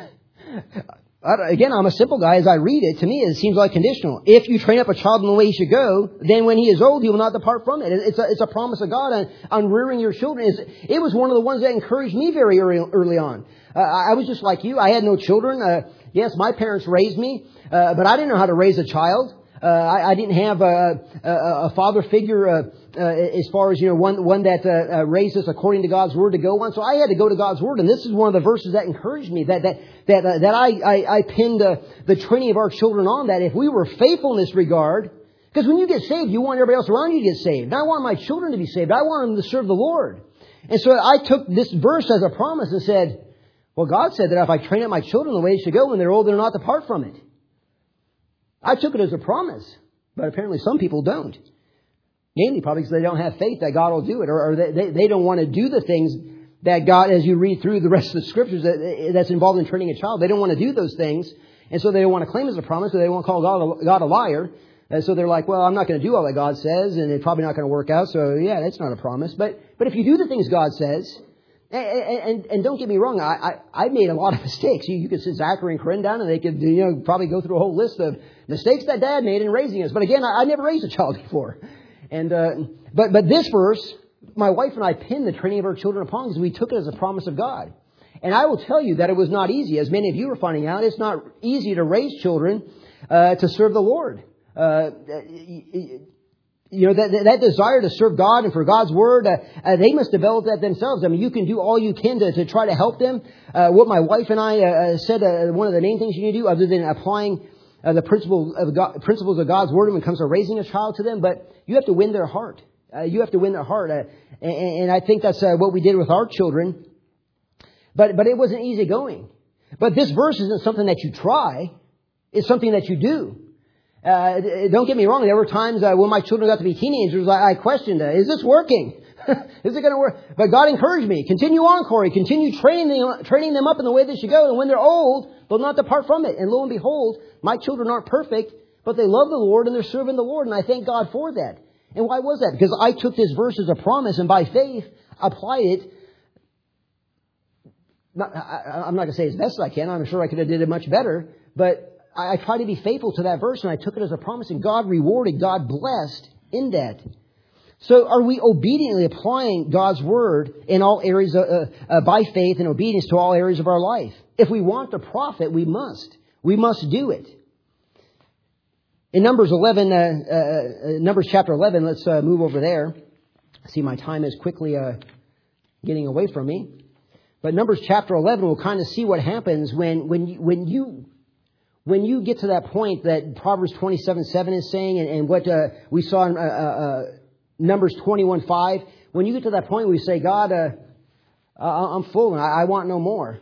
Again, I'm a simple guy. As I read it, to me, it seems like conditional. If you train up a child in the way he should go, then when he is old, he will not depart from it. It's a, it's a promise of God on, on rearing your children. It's, it was one of the ones that encouraged me very early, early on. Uh, I was just like you. I had no children. Uh, yes, my parents raised me, uh, but I didn't know how to raise a child. Uh, I, I, didn't have a, a, a father figure uh, uh, as far as you know one one that uh, uh, raised us according to God's word to go on. So I had to go to God's word, and this is one of the verses that encouraged me that that that uh, that I I, I pinned the training of our children on that if we were faithful in this regard. Because when you get saved, you want everybody else around you to get saved. And I want my children to be saved. I want them to serve the Lord. And so I took this verse as a promise and said, well, God said that if I train up my children the way they should go when they're old, they're not to depart from it. I took it as a promise, but apparently some people don't. Mainly probably because they don't have faith that God will do it, or, or they, they don't want to do the things that God, as you read through the rest of the scriptures that, that's involved in training a child, they don't want to do those things, and so they don't want to claim as a promise, so they won't call God a, God a liar. And so they're like, well, I'm not going to do all that God says, and it's probably not going to work out, so yeah, that's not a promise. But, but if you do the things God says, and, and, and, don't get me wrong, I, I, I made a lot of *laughs* mistakes. You, you could sit Zachary and Corinne down and they could, you know, probably go through a whole list of mistakes that dad made in raising us. But again, I, I never raised a child *laughs* before. And, uh, but, but this verse, my wife and I pinned the training of our children upon because we took it as a promise of God. And I will tell you that it was not easy. As many of you are finding out, it's not easy to raise children, uh, to serve the Lord. Uh, you know, that, that desire to serve God and for God's Word, uh, uh, they must develop that themselves. I mean, you can do all you can to, to try to help them. Uh, what my wife and I uh, said, one of the main things you need to do, other than applying the principles of, God, principles of God's Word when it comes to raising a child to them, but you have to win their heart. you have to win their heart. And, and, I think that's what we did with our children. But, but it wasn't easy going. But this verse isn't something that you try. It's something that you do. Uh, don't get me wrong. There were times uh, when my children got to be teenagers, I, I questioned, uh, "Is this working? *laughs* Is it going to work?" But God encouraged me. Continue on, Corey. Continue training them, training them up in the way they should go. And when they're old, they'll not depart from it. And lo and behold, my children aren't perfect, but they love the Lord and they're serving the Lord. And I thank God for that. And why was that? Because I took this verse as a promise, and by faith applied it. Not, I, I'm not going to say as best as I can. I'm sure I could have did it much better, but I, I tried to be faithful to that verse and I took it as a promise and God rewarded, God blessed in that. So are we obediently applying God's word in all areas uh, uh, by faith and obedience to all areas of our life? If we want to profit, we must. We must do it. In Numbers 11, uh, uh, uh Numbers chapter 11, let's uh, move over there. See my time is quickly getting away from me. But Numbers chapter 11, we'll kind of see what happens when, when, you, when you when you get to that point that Proverbs 27 7 is saying, and, and what uh, we saw in uh Numbers 21 5, when you get to that point you say, God, uh, I'm full and I, want no more,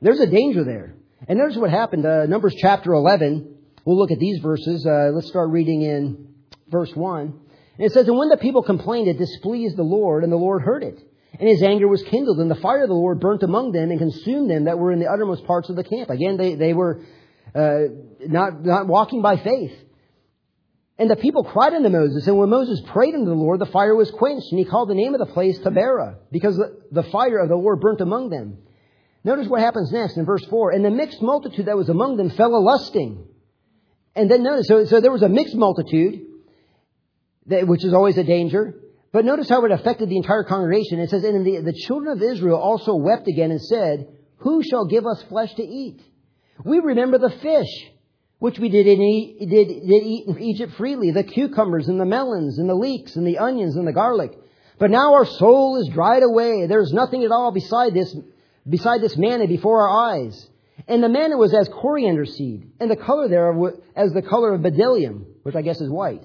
there's a danger there. And notice what happened. Uh, Numbers chapter 11, we'll look at these verses. let's start reading in verse 1. And it says, And when the people complained, it displeased the Lord, and the Lord heard it. And his anger was kindled, and the fire of the Lord burnt among them and consumed them that were in the uttermost parts of the camp. Again, they, they were uh, not, not walking by faith. And the people cried unto Moses, and when Moses prayed unto the Lord, the fire was quenched, and he called the name of the place Taberah, because the, fire of the Lord burnt among them. Notice what happens next in verse 4. And the mixed multitude that was among them fell a lusting. And then notice, so, so there was a mixed multitude, that, which is always a danger. But notice how it affected the entire congregation. It says, And the, the children of Israel also wept again and said, Who shall give us flesh to eat? We remember the fish, which we did eat, did, did eat in Egypt freely, the cucumbers and the melons and the leeks and the onions and the garlic. But now our soul is dried away. There is nothing at all beside this, beside this manna before our eyes. And the manna was as coriander seed, and the color thereof was as the color of bdellium, which I guess is white.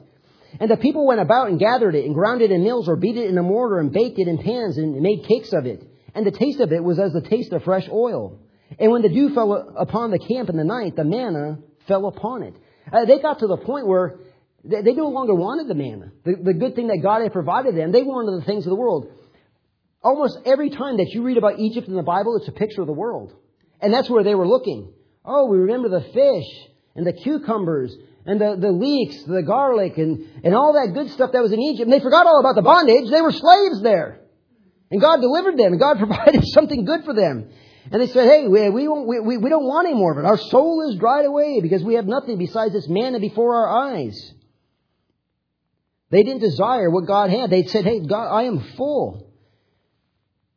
And the people went about and gathered it, and ground it in mills, or beat it in a mortar, and baked it in pans, and made cakes of it. And the taste of it was as the taste of fresh oil. And when the dew fell upon the camp in the night, the manna fell upon it. Uh, they got to the point where they, they no longer wanted the manna, the, the good thing that God had provided them. They wanted the things of the world. Almost every time that you read about Egypt in the Bible, it's a picture of the world. And that's where they were looking. Oh, we remember the fish and the cucumbers and the, the leeks, the garlic, and, and all that good stuff that was in Egypt. And they forgot all about the bondage. They were slaves there. And God delivered them, and God *laughs* provided something good for them. And they said, hey, we, we, we, we don't want any more of it. Our soul is dried away because we have nothing besides this manna before our eyes. They didn't desire what God had. They said, hey, God, I am full.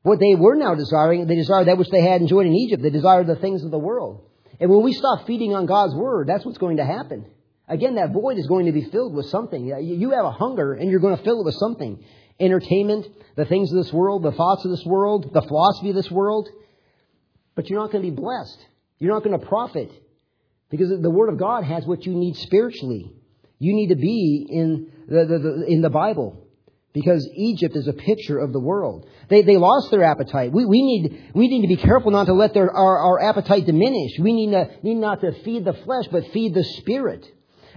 What they were now desiring, they desired that which they had enjoyed in Egypt. They desired the things of the world. And when we stop feeding on God's Word, that's what's going to happen. Again, that void is going to be filled with something. You have a hunger and you're going to fill it with something. Entertainment, the things of this world, the thoughts of this world, the philosophy of this world. But you're not going to be blessed. You're not going to profit. Because the Word of God has what you need spiritually. You need to be in the, the, the, in the Bible. Because Egypt is a picture of the world. They, they lost their appetite. We, we, need, we need to be careful not to let their, our, our appetite diminish. We need, to, need not to feed the flesh, but feed the spirit.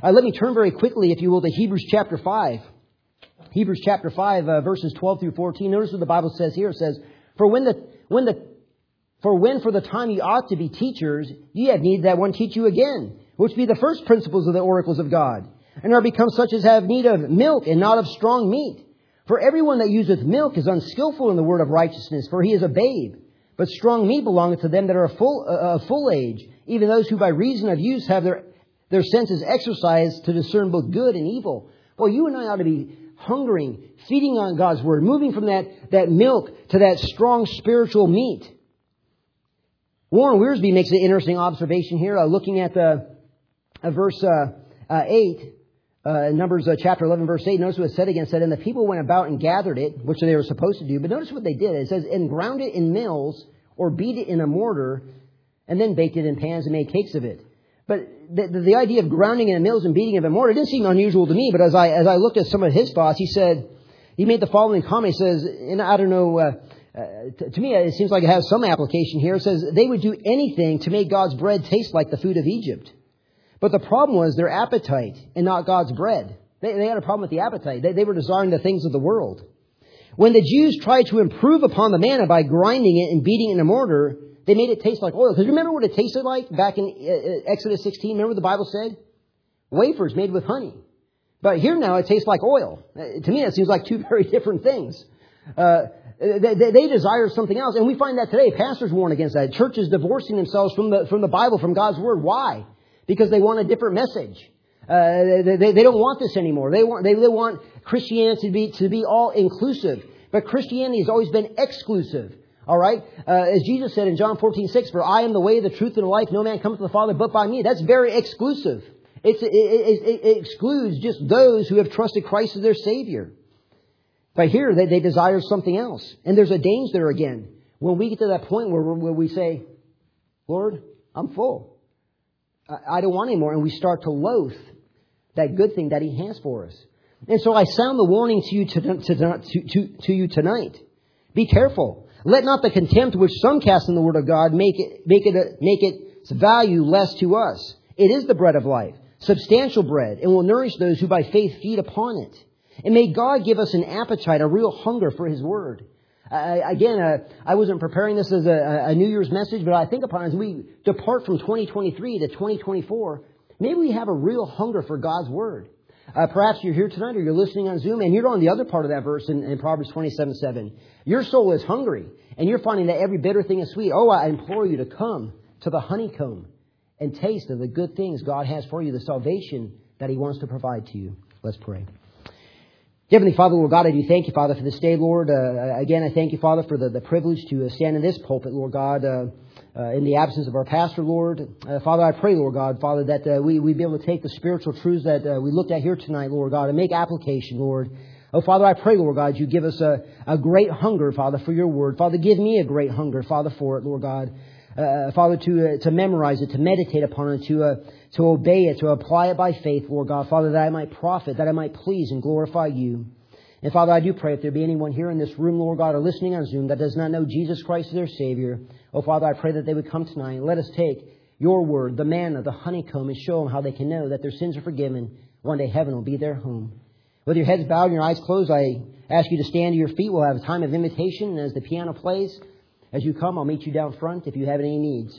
Uh, let me turn very quickly, if you will, to Hebrews chapter 5. Hebrews chapter 5, uh, verses 12 through 14. Notice what the Bible says here. It says, For when the, when the, for when for the time ye ought to be teachers, ye have need that one teach you again, which be the first principles of the oracles of God, and are become such as have need of milk and not of strong meat. For everyone that useth milk is unskillful in the word of righteousness, for he is a babe. But strong meat belongeth to them that are full, uh, full age, even those who by reason of use have their their senses exercised to discern both good and evil. Well, you and I ought to be hungering, feeding on God's Word, moving from that, that milk to that strong spiritual meat. Warren Wiersbe makes an interesting observation here, uh, looking at the uh, verse uh, uh 8, uh, Numbers uh, chapter 11, verse 8. Notice what it said again. said, And the people went about and gathered it, which they were supposed to do. But notice what they did. It says, And ground it in mills, or beat it in a mortar, and then baked it in pans and made cakes of it. But the, the, the, idea of grounding in mills and beating it in mortar, it didn't seem unusual to me, but as I, as I looked at some of his thoughts, he said, he made the following comment. He says, and I don't know, uh, to, to me it seems like it has some application here. It says, they would do anything to make God's bread taste like the food of Egypt. But the problem was their appetite and not God's bread. They, they had a problem with the appetite. They, they were desiring the things of the world. When the Jews tried to improve upon the manna by grinding it and beating it in a mortar, they made it taste like oil. Because remember what it tasted like back in uh, uh, Exodus 16? Remember what the Bible said? Wafers made with honey. But here now it tastes like oil. Uh, to me, it seems like two *laughs* very different things. Uh, they, they, desire something else. And we find that today. Pastors warn against that. Churches divorcing themselves from the, from the Bible, from God's Word. Why? Because they want a different message. Uh, they, they, don't want this anymore. They want, they, they want Christianity to be, to be all inclusive. But Christianity has always been exclusive. All right? Uh, as Jesus said in John 14, 6, For I am the way, the truth, and the life. No man comes to the Father but by me. That's very exclusive. It, it, it, excludes just those who have trusted Christ as their Savior. But here, they, they desire something else. And there's a danger again. When we get to that point where, where we say, Lord, I'm full. I, I don't want any more. And we start to loathe that good thing that He has for us. And so I sound the warning to you, to, to, to, to you tonight. Be careful. Let not the contempt which some cast in the word of God make it, make it, make its value less to us. It is the bread of life, substantial bread, and will nourish those who by faith feed upon it. And may God give us an appetite, a real hunger for His Word. Uh, again, uh, I wasn't preparing this as a, a, New Year's message, but I think upon as we depart from 2023 to 2024, maybe we have a real hunger for God's Word. Uh, perhaps you're here tonight or you're listening on Zoom and you're on the other part of that verse in, in Proverbs 27 7. Your soul is hungry and you're finding that every bitter thing is sweet. Oh, I implore you to come to the honeycomb and taste of the good things God has for you, the salvation that He wants to provide to you. Let's pray. Heavenly Father, Lord God, I do thank you, Father, for this day, Lord. Uh, again, I thank you, Father, for the, the privilege to uh, stand in this pulpit, Lord God. Uh, uh, in the absence of our pastor, Lord. Uh, Father, I pray, Lord God, Father, that uh, we, we be able to take the spiritual truths that we looked at here tonight, Lord God, and make application, Lord. Oh, Father, I pray, Lord God, you give us a, a great hunger, Father, for your word. Father, give me a great hunger, Father, for it, Lord God. Uh, Father, to, uh, to memorize it, to meditate upon it, to, to obey it, to apply it by faith, Lord God. Father, that I might profit, that I might please and glorify you. And Father, I do pray if there be anyone here in this room, Lord God, or listening on Zoom that does not know Jesus Christ as their Savior, oh Father, I pray that they would come tonight and let us take your word, the manna, the honeycomb, and show them how they can know that their sins are forgiven. One day heaven will be their home. With your heads bowed and your eyes closed, I ask you to stand to your feet. We'll have a time of invitation, as the piano plays, as you come, I'll meet you down front if you have any needs.